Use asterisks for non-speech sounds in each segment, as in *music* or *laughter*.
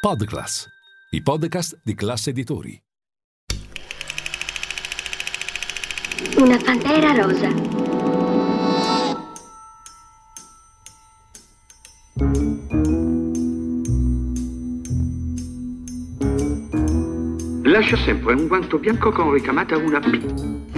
Podclass, i podcast di classe editori. Una pantera rosa. Lascia sempre un guanto bianco con ricamata una P.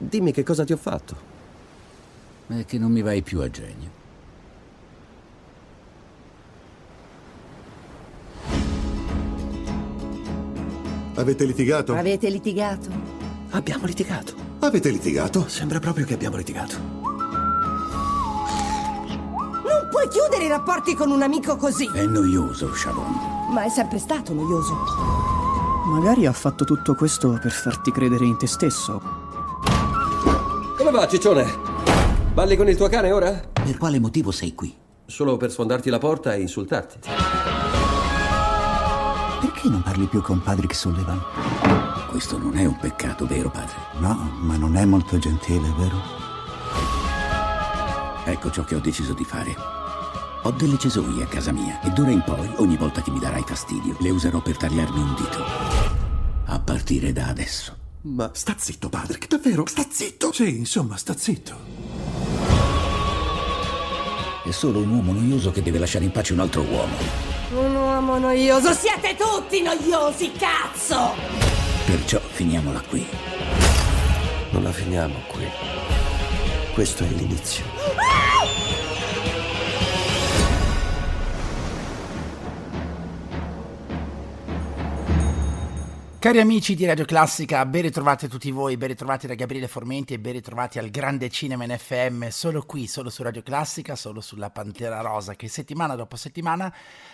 dimmi che cosa ti ho fatto. È che non mi vai più a genio. Avete litigato? Avete litigato? Abbiamo litigato. Avete litigato? Sembra proprio che abbiamo litigato. Non puoi chiudere i rapporti con un amico così! È noioso, Sharon. Ma è sempre stato noioso. Magari ha fatto tutto questo per farti credere in te stesso. Come va, ciccione? Balli con il tuo cane ora? Per quale motivo sei qui? Solo per sfondarti la porta e insultarti. Perché non parli più con Patrick Sullivan? Questo non è un peccato, vero padre? No, ma non è molto gentile, vero? Ecco ciò che ho deciso di fare. Ho delle cesoie a casa mia e d'ora in poi, ogni volta che mi darai fastidio, le userò per tagliarmi un dito. A partire da adesso. Ma Sta zitto, Patrick, davvero? Sta zitto! Sì, insomma, sta zitto. È solo un uomo noioso che deve lasciare in pace un altro uomo. Un uomo noioso. Siete tutti noiosi, cazzo! Perciò finiamola qui. non la finiamo qui. Questo è l'inizio. Cari amici di Radio Classica, ben ritrovati a tutti voi, ben ritrovati da Gabriele Formenti e ben ritrovati al Grande Cinema in FM, solo qui, solo su Radio Classica, solo sulla Pantera Rosa, che settimana dopo settimana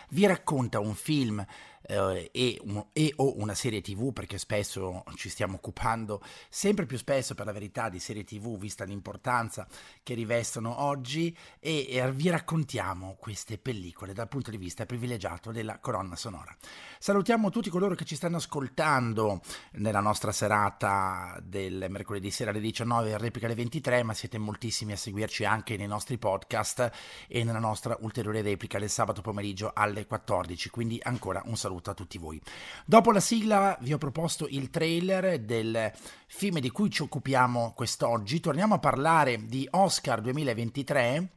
vi racconta un film eh, e, un- e o una serie tv, perché spesso ci stiamo occupando, sempre più spesso per la verità, di serie tv, vista l'importanza che rivestono oggi, e, e vi raccontiamo queste pellicole dal punto di vista privilegiato della colonna sonora. Salutiamo tutti coloro che ci stanno ascoltando nella nostra serata del mercoledì sera alle 19 e replica alle 23, ma siete moltissimi a seguirci anche nei nostri podcast e nella nostra ulteriore replica del sabato pomeriggio alle 14, quindi ancora un saluto a tutti voi. Dopo la sigla vi ho proposto il trailer del film di cui ci occupiamo quest'oggi, torniamo a parlare di Oscar 2023,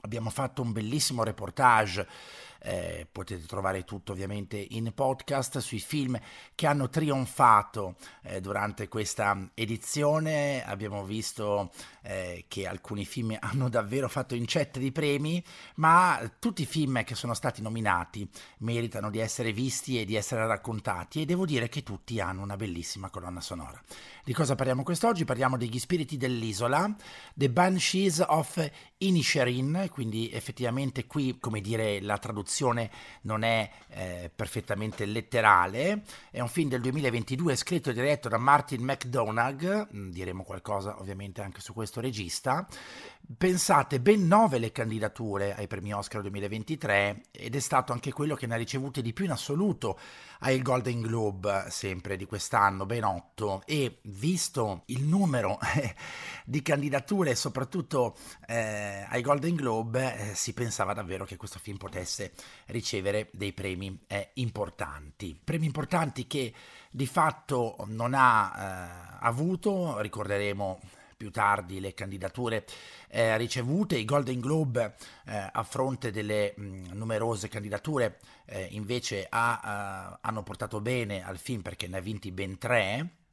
abbiamo fatto un bellissimo reportage eh, potete trovare tutto ovviamente in podcast sui film che hanno trionfato eh, durante questa edizione. Abbiamo visto eh, che alcuni film *laughs* hanno davvero fatto incette di premi, ma tutti i film che sono stati nominati meritano di essere visti e di essere raccontati e devo dire che tutti hanno una bellissima colonna sonora. Di cosa parliamo quest'oggi? Parliamo degli spiriti dell'isola, The Banshees of Inisherin, quindi effettivamente qui, come dire, la traduzione non è eh, perfettamente letterale, è un film del 2022 scritto e diretto da Martin McDonagh, mm, diremo qualcosa ovviamente anche su questo regista. Pensate, ben nove le candidature ai premi Oscar 2023 ed è stato anche quello che ne ha ricevute di più in assoluto ai Golden Globe sempre di quest'anno, ben otto, e visto il numero eh, di candidature soprattutto eh, ai Golden Globe eh, si pensava davvero che questo film potesse ricevere dei premi eh, importanti, premi importanti che di fatto non ha eh, avuto, ricorderemo più tardi le candidature eh, ricevute, i Golden Globe eh, a fronte delle mh, numerose candidature eh, invece ha, eh, hanno portato bene al film perché ne ha vinti ben tre,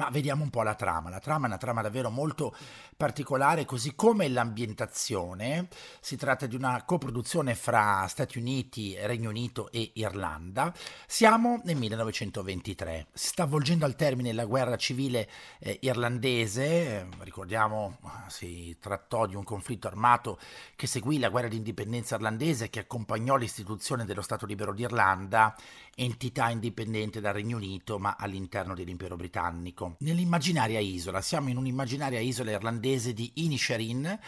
Ma vediamo un po' la trama. La trama è una trama davvero molto particolare, così come l'ambientazione. Si tratta di una coproduzione fra Stati Uniti, Regno Unito e Irlanda. Siamo nel 1923. Si sta avvolgendo al termine la guerra civile eh, irlandese. ricordiamo, si trattò di un conflitto armato che seguì la guerra di indipendenza irlandese che accompagnò l'istituzione dello Stato libero d'Irlanda entità indipendente dal Regno Unito ma all'interno dell'impero britannico. Nell'immaginaria isola, siamo in un'immaginaria isola irlandese di Inisherin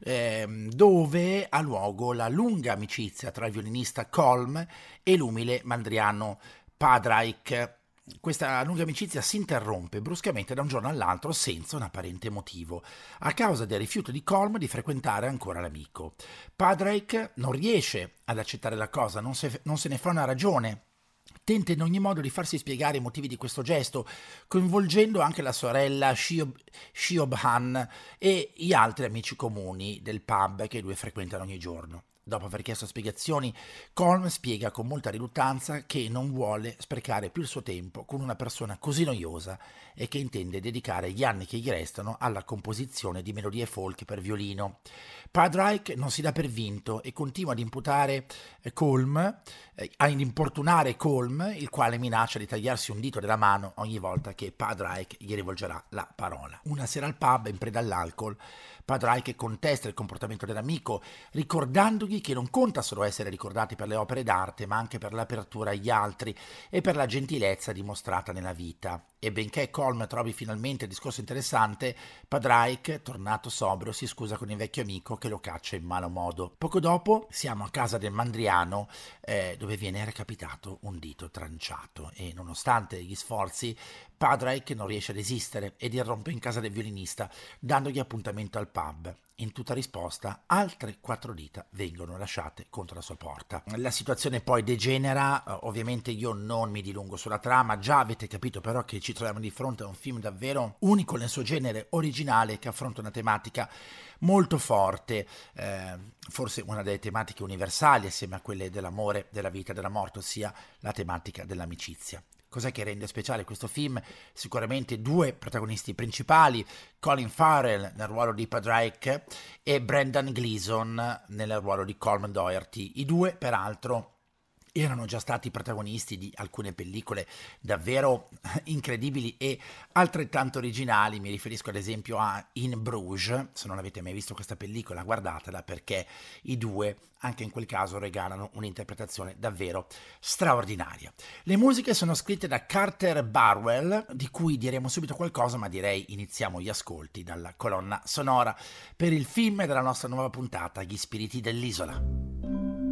ehm, dove ha luogo la lunga amicizia tra il violinista Colm e l'umile mandriano Padraic. Questa lunga amicizia si interrompe bruscamente da un giorno all'altro senza un apparente motivo, a causa del rifiuto di Colm di frequentare ancora l'amico. Padraic non riesce ad accettare la cosa, non se, non se ne fa una ragione tenta in ogni modo di farsi spiegare i motivi di questo gesto, coinvolgendo anche la sorella Shiob, Han e gli altri amici comuni del pub che lui frequenta ogni giorno. Dopo aver chiesto spiegazioni, Colm spiega con molta riluttanza che non vuole sprecare più il suo tempo con una persona così noiosa e che intende dedicare gli anni che gli restano alla composizione di melodie folk per violino. Padraic non si dà per vinto e continua ad imputare eh, Colm, eh, ad importunare Colm, il quale minaccia di tagliarsi un dito della mano ogni volta che Padraic gli rivolgerà la parola. Una sera al pub, in preda all'alcol, Padraic contesta il comportamento dell'amico, ricordandogli che non conta solo essere ricordati per le opere d'arte, ma anche per l'apertura agli altri e per la gentilezza dimostrata nella vita. E benché Colm trovi finalmente il discorso interessante, Padraic, tornato sobrio, si scusa con il vecchio amico che lo caccia in malo modo. Poco dopo siamo a casa del Mandriano, eh, dove viene recapitato un dito tranciato e nonostante gli sforzi, Padraic non riesce ad esistere ed irrompe in casa del violinista, dandogli appuntamento al pub. In tutta risposta, altre quattro dita vengono lasciate contro la sua porta. La situazione poi degenera, eh, ovviamente io non mi dilungo sulla trama, già avete capito però che ci troviamo di fronte a un film davvero unico nel suo genere, originale, che affronta una tematica molto forte, eh, forse una delle tematiche universali assieme a quelle dell'amore, della vita, della morte, ossia la tematica dell'amicizia. Cos'è che rende speciale questo film? Sicuramente due protagonisti principali, Colin Farrell nel ruolo di Padraic e Brendan Gleeson nel ruolo di Coleman Doherty. I due, peraltro, erano già stati protagonisti di alcune pellicole davvero *laughs* incredibili e altrettanto originali, mi riferisco ad esempio a In Bruges, se non avete mai visto questa pellicola guardatela perché i due anche in quel caso regalano un'interpretazione davvero straordinaria. Le musiche sono scritte da Carter Barwell, di cui diremo subito qualcosa, ma direi iniziamo gli ascolti dalla colonna sonora per il film della nostra nuova puntata, Gli spiriti dell'isola.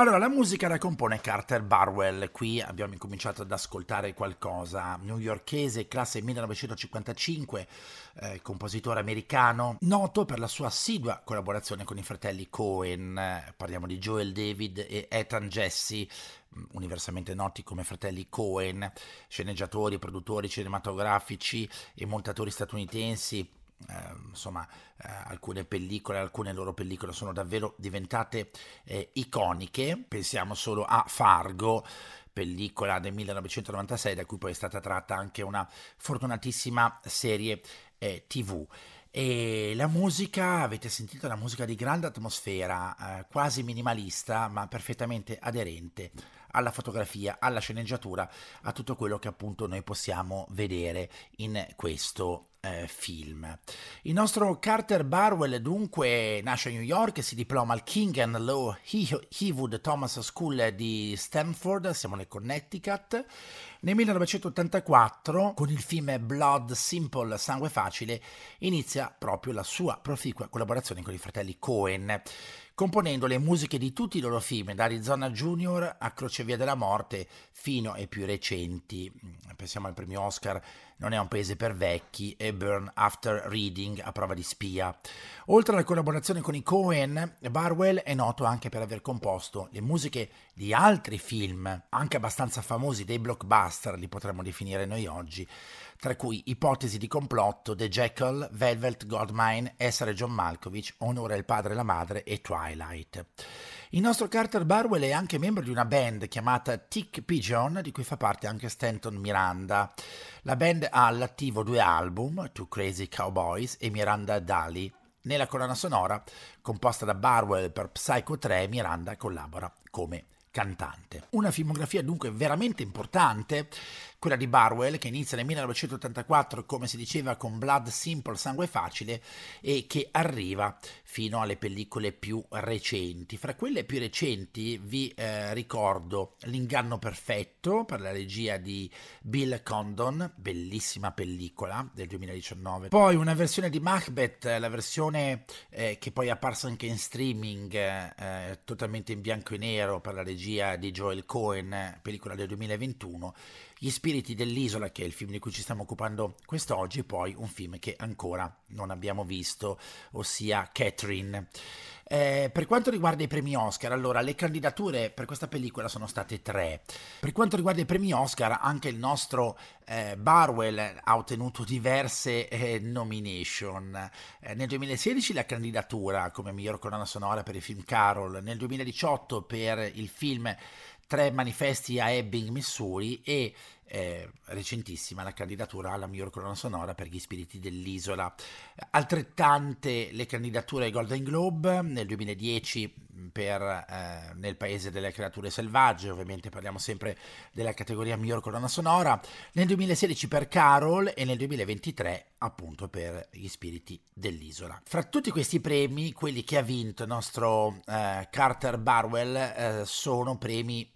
Allora, la musica la compone Carter Barwell. Qui abbiamo incominciato ad ascoltare qualcosa. Newyorkese, classe 1955, eh, compositore americano, noto per la sua assidua collaborazione con i fratelli Cohen. parliamo di Joel David e Ethan Jesse, mm, universalmente noti come fratelli Cohen, sceneggiatori, produttori cinematografici e montatori statunitensi eh, insomma, eh, alcune pellicole, alcune loro pellicole sono davvero diventate eh, iconiche. Pensiamo solo a Fargo, pellicola del 1996, da cui poi è stata tratta anche una fortunatissima serie eh, TV. E la musica, avete sentito la musica di grande atmosfera, eh, quasi minimalista, ma perfettamente aderente alla fotografia, alla sceneggiatura, a tutto quello che appunto noi possiamo vedere in questo eh, film. Il nostro Carter Barwell dunque nasce a New York si diploma al King and Law Hewood Thomas School di Stanford, siamo nel Connecticut. Nel 1984, con il film Blood Simple Sangue Facile, inizia proprio la sua proficua collaborazione con i fratelli Cohen componendo le musiche di tutti i loro film, da Arizona Junior a Crocevia della Morte fino ai più recenti. Pensiamo al premio Oscar Non è un paese per vecchi e Burn After Reading a prova di spia. Oltre alla collaborazione con i Cohen, Barwell è noto anche per aver composto le musiche di altri film, anche abbastanza famosi, dei blockbuster, li potremmo definire noi oggi, tra cui Ipotesi di complotto, The Jekyll, Velvet Goldmine, Essere John Malkovich, Onore il padre e la madre e Twilight. Il nostro Carter Barwell è anche membro di una band chiamata Tick Pigeon, di cui fa parte anche Stanton Miranda. La band ha all'attivo due album, Two Crazy Cowboys e Miranda Daly. Nella colonna sonora, composta da Barwell per Psycho 3, Miranda collabora come cantante. Una filmografia dunque veramente importante quella di Barwell che inizia nel 1984 come si diceva con Blood Simple Sangue Facile e che arriva fino alle pellicole più recenti. Fra quelle più recenti vi eh, ricordo L'inganno perfetto per la regia di Bill Condon, bellissima pellicola del 2019. Poi una versione di Macbeth, la versione eh, che poi è apparsa anche in streaming, eh, totalmente in bianco e nero per la regia di Joel Cohen, pellicola del 2021 gli spiriti dell'isola, che è il film di cui ci stiamo occupando quest'oggi, poi un film che ancora non abbiamo visto, ossia Catherine. Eh, per quanto riguarda i premi Oscar, allora le candidature per questa pellicola sono state tre. Per quanto riguarda i premi Oscar, anche il nostro eh, Barwell ha ottenuto diverse eh, nomination. Eh, nel 2016 la candidatura come miglior colonna sonora per il film Carol, nel 2018 per il film tre manifesti a Ebbing, Missouri e eh, recentissima la candidatura alla miglior colonna sonora per gli spiriti dell'isola. Altrettante le candidature ai Golden Globe nel 2010 per eh, Nel paese delle creature selvagge, ovviamente parliamo sempre della categoria miglior colonna sonora, nel 2016 per Carol e nel 2023 appunto per gli spiriti dell'isola. Fra tutti questi premi, quelli che ha vinto il nostro eh, Carter Barwell eh, sono premi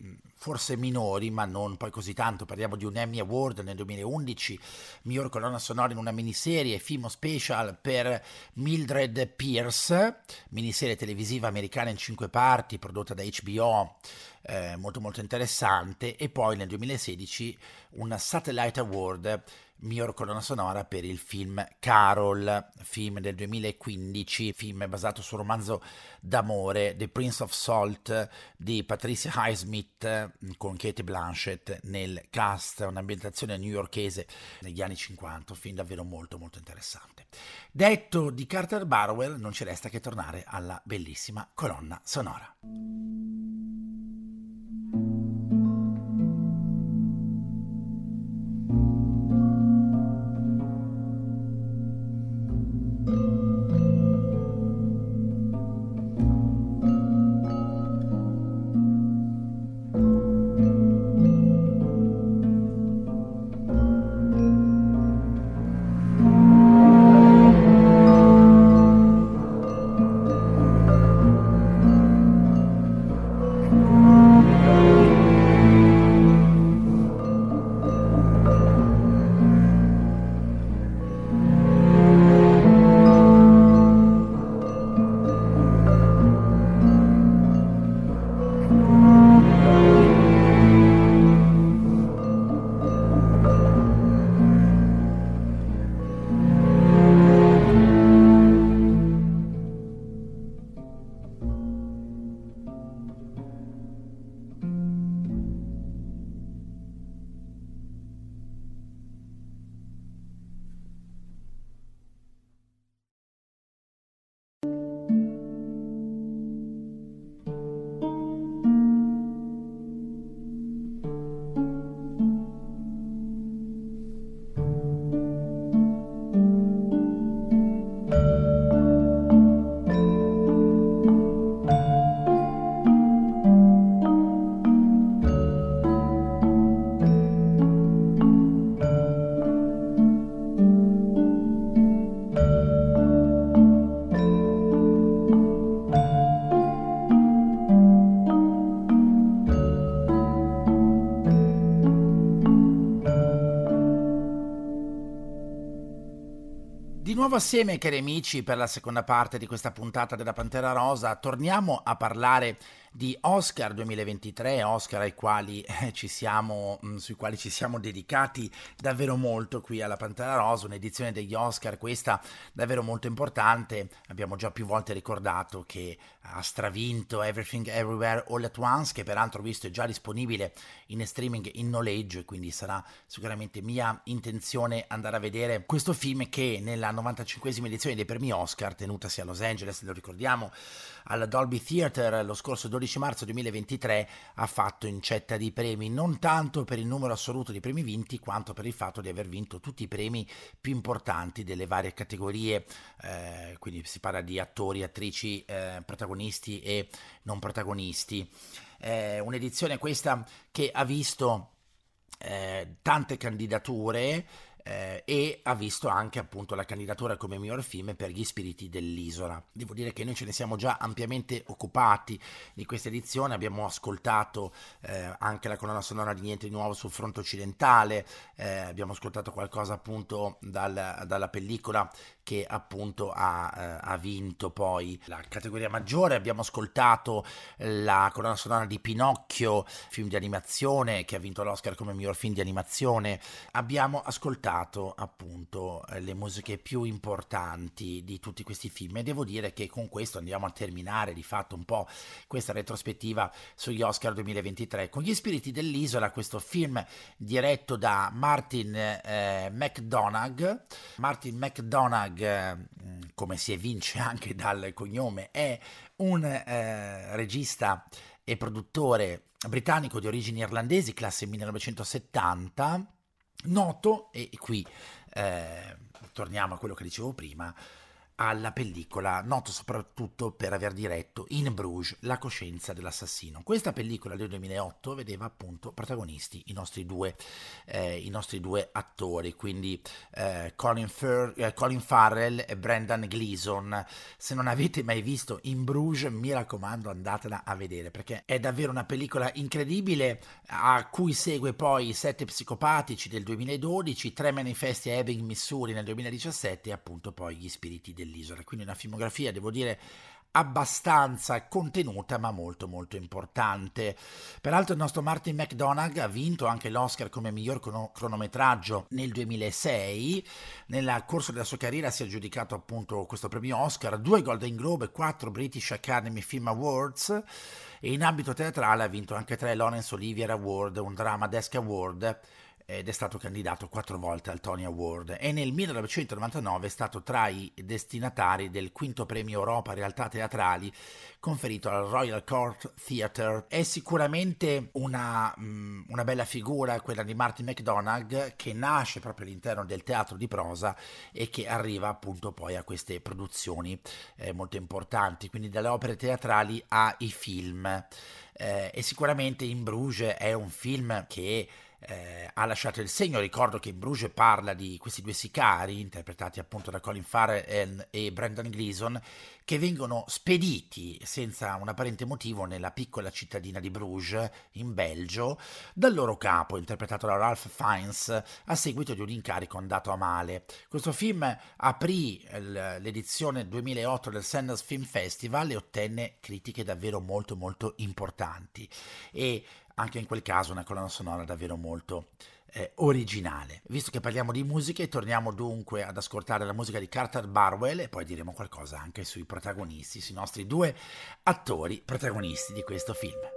forse minori, ma non poi così tanto. Parliamo di un Emmy Award nel 2011, miglior colonna sonora in una miniserie, Fimo Special per Mildred Pierce, miniserie televisiva americana in cinque parti, prodotta da HBO, eh, molto molto interessante. E poi nel 2016 un Satellite Award miglior colonna sonora per il film Carol, film del 2015, film basato sul romanzo d'amore The Prince of Salt di Patricia Highsmith con Kate Blanchett nel cast, un'ambientazione newyorkese negli anni 50, un film davvero molto molto interessante. Detto di Carter Barwell, non ci resta che tornare alla bellissima colonna sonora. Nuovo assieme, cari amici, per la seconda parte di questa puntata della Pantera Rosa. Torniamo a parlare di Oscar 2023, Oscar ai quali, eh, ci siamo, mm, sui quali ci siamo dedicati davvero molto qui alla Pantera Rosa, un'edizione degli Oscar, questa davvero molto importante. Abbiamo già più volte ricordato che ha stravinto Everything Everywhere All at Once, che peraltro visto è già disponibile in streaming in noleggio e quindi sarà sicuramente mia intenzione andare a vedere questo film che nella 95esima edizione dei premi Oscar, tenutasi a Los Angeles, lo ricordiamo, al Dolby Theatre lo scorso 12 marzo 2023 ha fatto incetta di premi, non tanto per il numero assoluto di premi vinti, quanto per il fatto di aver vinto tutti i premi più importanti delle varie categorie, eh, quindi si parla di attori, attrici, eh, protagonisti e non protagonisti. Eh, un'edizione questa che ha visto eh, tante candidature eh, e ha visto anche appunto la candidatura come miglior film per Gli spiriti dell'isola. Devo dire che noi ce ne siamo già ampiamente occupati di questa edizione, abbiamo ascoltato eh, anche la colonna sonora di Niente di Nuovo sul fronte occidentale, eh, abbiamo ascoltato qualcosa appunto dal, dalla pellicola che appunto ha, eh, ha, vinto poi la categoria maggiore, abbiamo ascoltato la colonna sonora di Pinocchio, film di animazione che ha vinto l'Oscar come miglior film di animazione, abbiamo ascoltato ascoltato appunto eh, le musiche più importanti di tutti questi film. E devo dire che con questo andiamo a terminare di fatto un po' questa retrospettiva sugli Oscar 2023 con Gli spiriti dell'isola, questo film diretto da Martin eh, McDonagh. Martin McDonagh, eh, come si evince anche dal cognome, è un eh, regista e produttore britannico di origini irlandesi, classe 1970 Noto, e qui eh, torniamo a quello che dicevo prima, alla pellicola, noto soprattutto per aver diretto In Bruges, La coscienza dell'assassino. Questa pellicola del 2008 vedeva appunto protagonisti i nostri due, eh, i nostri due attori, quindi eh, Colin, Fur- eh, Colin, Farrell e Brendan Gleeson. Se non avete mai visto In Bruges, mi raccomando andatela a vedere perché è davvero una pellicola incredibile a cui segue poi Sette Psicopatici del 2012, Tre Manifesti a Ebbing, Missouri nel 2017 e appunto poi Gli Spiriti del dell'isola, quindi una filmografia, devo dire, abbastanza contenuta ma molto molto importante. Peraltro il nostro Martin McDonagh ha vinto anche l'Oscar come miglior cronometraggio nel 2006, nel corso della sua carriera si è aggiudicato appunto questo premio Oscar, due Golden Globe e quattro British Academy Film Awards. E in ambito teatrale ha vinto anche tre Lawrence Olivier Award, un Drama Desk Award ed è stato candidato quattro volte al Tony Award e nel 1999 è stato tra i destinatari del quinto premio Europa Realtà Teatrali conferito al Royal Court Theatre. È sicuramente una, mm, una bella figura quella di Martin McDonagh che nasce proprio all'interno del teatro di prosa e che arriva appunto poi a queste produzioni eh, molto importanti, quindi dalle opere teatrali ai film. Eh, e sicuramente In Bruges è un film che eh, ha lasciato il segno. Ricordo che in Bruges parla di questi due sicari, interpretati appunto da Colin Farrell e Brendan Gleeson, che vengono spediti senza un apparente motivo nella piccola cittadina di Bruges, in Belgio, dal loro capo, interpretato da Ralph Fiennes, a seguito di un incarico andato a male. Questo film aprì l'edizione 2008 del Sundance Film Festival e ottenne critiche davvero molto molto importanti. E anche in quel caso una colonna sonora davvero molto eh, originale. Visto che parliamo di musica, torniamo dunque ad ascoltare la musica di Carter Barwell e poi diremo qualcosa anche sui protagonisti, sui nostri due attori protagonisti di questo film.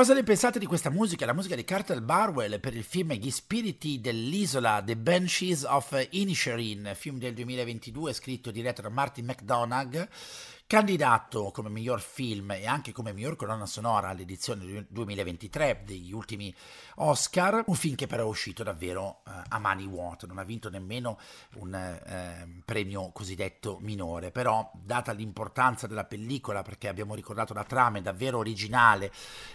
Cosa ne pensate di questa musica? La musica di Carter Barwell per il film Gli spiriti dell'isola, The Banshees of Inisherin, film del 2022 scritto e diretto da Martin McDonagh Candidato come miglior film e anche come miglior colonna sonora all'edizione 2023 degli ultimi Oscar, un film che però è uscito davvero eh, a mani vuote, non ha vinto nemmeno un eh, premio cosiddetto minore, però data l'importanza della pellicola, perché abbiamo ricordato la trama è davvero originale,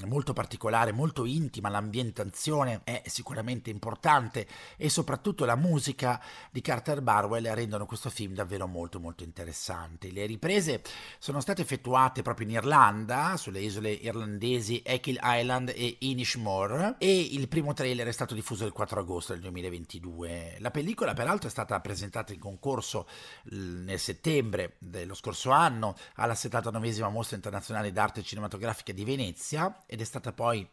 molto particolare, molto intima, l'ambientazione è sicuramente importante e soprattutto la musica di Carter Barwell rendono questo film davvero molto molto interessante. Le riprese sono state effettuate proprio in Irlanda, sulle isole irlandesi Echill Island e Inishmore e il primo trailer è stato diffuso il 4 agosto del 2022. La pellicola peraltro è stata presentata in concorso nel settembre dello scorso anno alla 79esima Mostra Internazionale d'Arte Cinematografica di Venezia ed è stata poi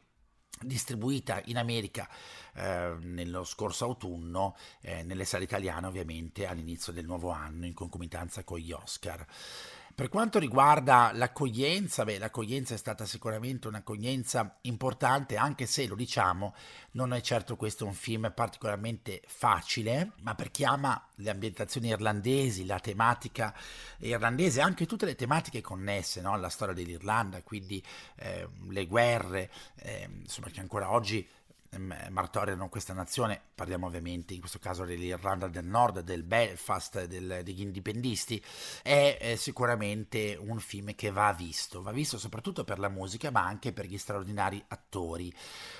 distribuita in America eh, nello scorso autunno eh, nelle sale italiane ovviamente all'inizio del nuovo anno in concomitanza con gli Oscar. Per quanto riguarda l'accoglienza, beh, l'accoglienza è stata sicuramente un'accoglienza importante, anche se lo diciamo, non è certo questo un film particolarmente facile, ma per chi ama le ambientazioni irlandesi, la tematica irlandese, anche tutte le tematiche connesse no? alla storia dell'Irlanda, quindi eh, le guerre, eh, insomma, che ancora oggi martoriano questa nazione, parliamo ovviamente in questo caso dell'Irlanda del Nord, del Belfast, del, degli indipendisti, è, è, sicuramente un film che va visto, va visto soprattutto per la musica ma anche per gli straordinari attori.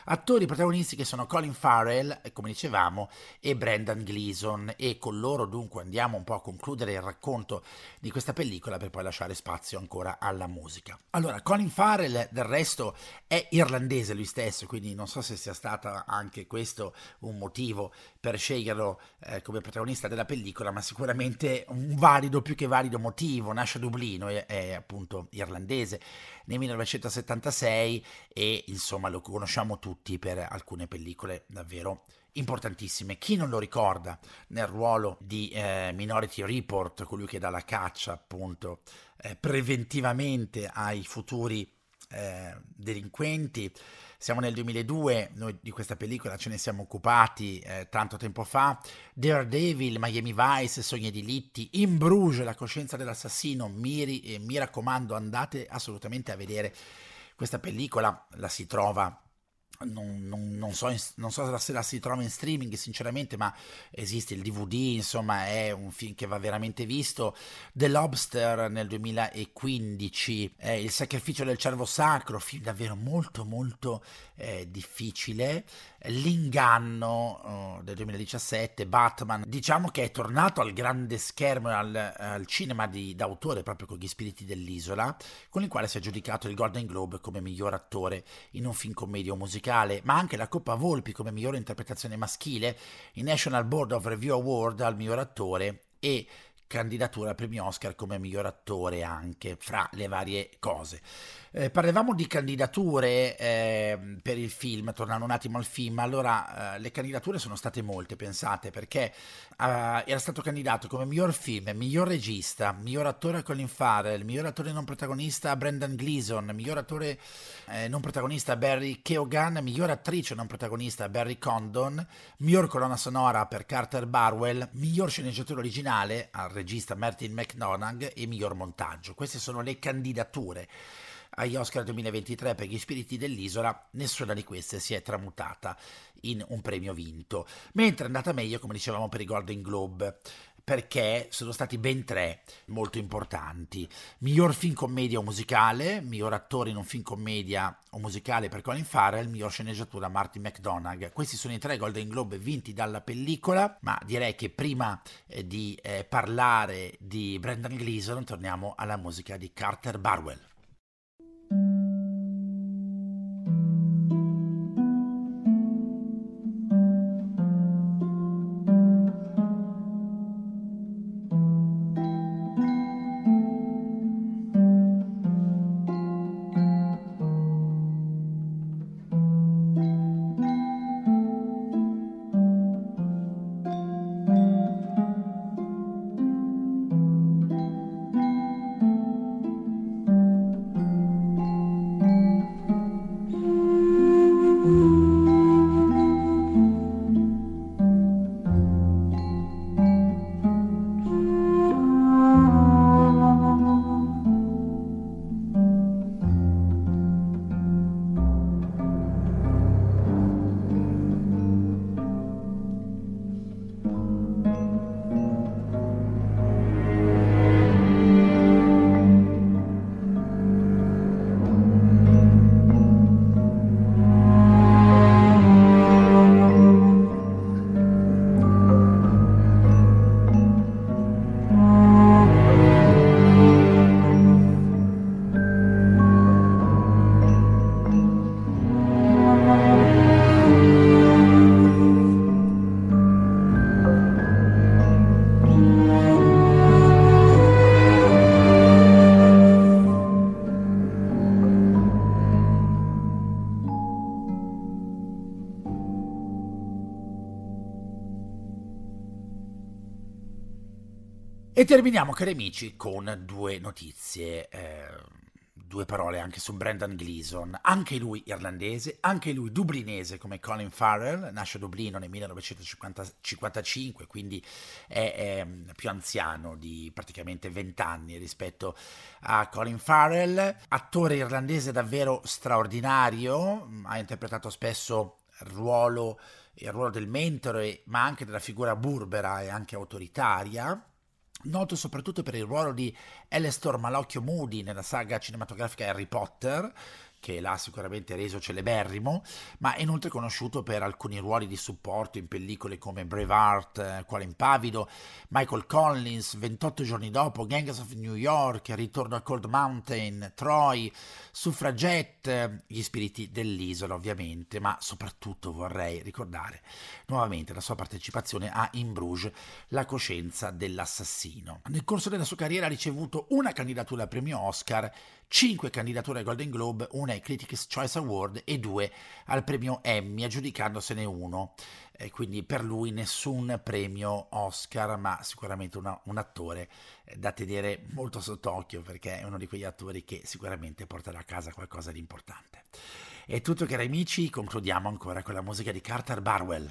Attori protagonisti che sono Colin Farrell, come dicevamo, e Brendan Gleeson e con loro dunque andiamo un po' a concludere il racconto di questa pellicola per poi lasciare spazio ancora alla musica. Allora, Colin Farrell del resto è irlandese lui stesso, quindi non so se sia stato stata anche questo un motivo per sceglierlo eh, come protagonista della pellicola, ma sicuramente un valido, più che valido motivo. Nasce a Dublino, è, è appunto irlandese nel 1976 e insomma lo conosciamo tutti per alcune pellicole davvero importantissime. Chi non lo ricorda nel ruolo di eh, Minority Report, colui che dà la caccia appunto eh, preventivamente ai futuri eh, delinquenti. Siamo nel 2002, noi di questa pellicola ce ne siamo occupati eh, tanto tempo fa. Daredevil, Miami Vice, Sogni edilitti, In Bruges, La coscienza dell'assassino, Miri, e mi raccomando andate assolutamente a vedere questa pellicola, la si trova non, non, non, so, non, so, se la si trova in streaming sinceramente ma esiste il DVD insomma è un film che va veramente visto. The Lobster nel 2015 è Il sacrificio del cervo sacro film davvero molto molto eh, difficile. L'inganno uh, del 2017 Batman. Diciamo che è tornato al grande schermo al, al cinema di, d'autore proprio con gli spiriti dell'isola con il quale si è giudicato il Golden Globe come miglior attore in un film commedio musicale musicale, ma anche la Coppa Volpi come migliore interpretazione maschile, il National Board of Review Award al miglior attore e candidatura al premio Oscar come miglior attore anche fra le varie cose. Eh, parlavamo di candidature eh, per il film, tornando un attimo al film, allora eh, le candidature sono state molte, pensate, perché eh, era stato candidato come miglior film, miglior regista, miglior attore Colin Farrell, miglior attore non protagonista Brendan Gleeson, miglior attore eh, non protagonista Barry Keoghan, miglior attrice non protagonista Barry Condon, miglior colonna sonora per Carter Barwell, miglior sceneggiatura originale al regista Martin McDonagh e miglior montaggio. Queste sono le candidature agli Oscar 2023 per gli spiriti dell'isola, nessuna di queste si è tramutata in un premio vinto, mentre è andata meglio, come dicevamo, per i Golden Globe perché sono stati ben tre molto importanti. Miglior film commedia o musicale, miglior attore in un film commedia o musicale per Colin Farrell, miglior sceneggiatura Martin McDonagh. Questi sono i tre Golden Globe vinti dalla pellicola, ma direi che prima eh, di eh, parlare di Brendan Gleeson torniamo alla musica di Carter Barwell. E terminiamo, cari amici, con due notizie. Eh, due parole anche su Brendan Gleeson, anche lui irlandese, anche lui dublinese come Colin Farrell, nasce a Dublino nel 1955, quindi è, è più anziano di praticamente 20 anni rispetto a Colin Farrell, attore irlandese davvero straordinario, ha interpretato spesso ruolo, il ruolo del mentore, ma anche della figura burbera e anche autoritaria noto soprattutto per il ruolo di Alestor Malocchio Moody nella saga cinematografica Harry Potter, che l'ha sicuramente reso celeberrimo, ma è inoltre conosciuto per alcuni ruoli di supporto in pellicole come Braveheart, eh, Quale impavido, Michael Collins, 28 giorni dopo, Gangs of New York, Ritorno a Cold Mountain, Troy, Suffragette, Gli spiriti dell'isola ovviamente, ma soprattutto vorrei ricordare nuovamente la sua partecipazione a In Bruges, La coscienza dell'assassino. Nel corso della sua carriera ha ricevuto una candidatura al premio Oscar 5 candidature ai Golden Globe, una ai Critics' Choice Award e due al premio Emmy, aggiudicandosene uno. E quindi per lui nessun premio Oscar, ma sicuramente una, un attore eh, da tenere molto sott'occhio perché è uno di quegli attori che sicuramente porterà a casa qualcosa di importante. È tutto cari amici, concludiamo ancora con la musica di Carter Barwell.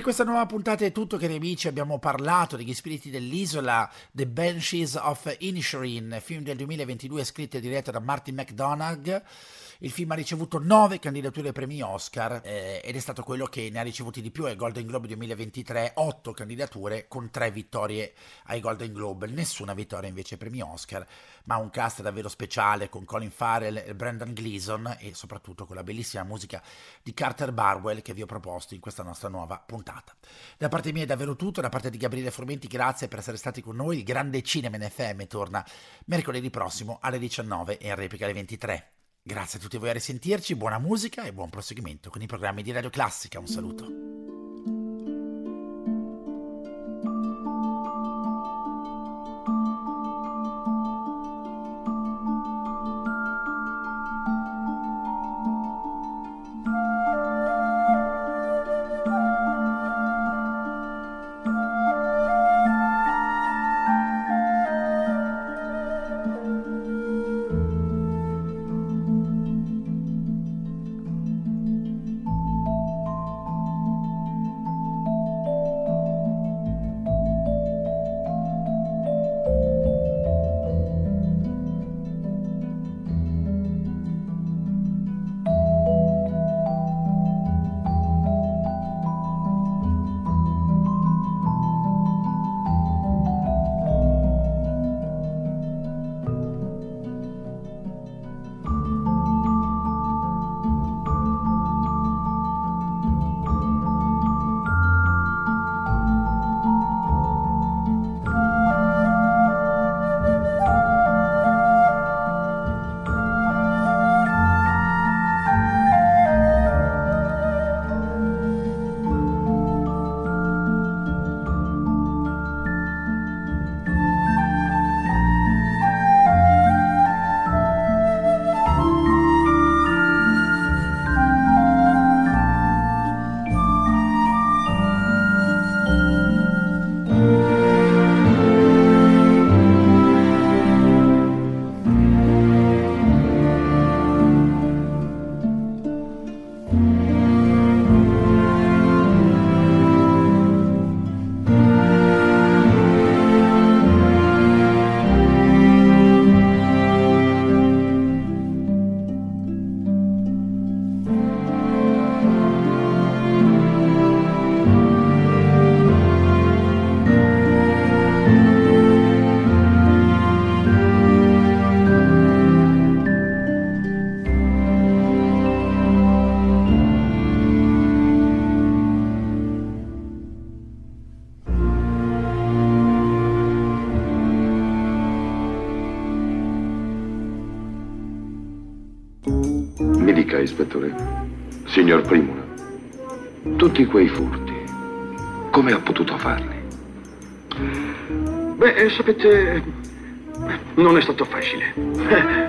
Per questa nuova puntata è tutto, cari amici. Abbiamo parlato degli spiriti dell'isola, The Banshees of Inisherin, film del 2022 scritto e diretto da Martin McDonagh. Il film ha ricevuto nove candidature ai premi Oscar eh, ed è stato quello che ne ha ricevuti di più ai Golden Globe 2023, otto candidature con tre vittorie ai Golden Globe, nessuna vittoria invece ai premi Oscar, ma un cast davvero speciale con Colin Farrell e Brendan Gleeson e soprattutto con la bellissima musica di Carter Barwell che vi ho proposto in questa nostra nuova puntata. Da parte mia è davvero tutto, da parte di Gabriele Formenti grazie per essere stati con noi, il grande cinema in FM torna mercoledì prossimo alle 19 e in replica alle 23. Grazie a tutti voi a risentirci, buona musica e buon proseguimento con i programmi di Radio Classica. Un saluto. Sapete, non è stato facile.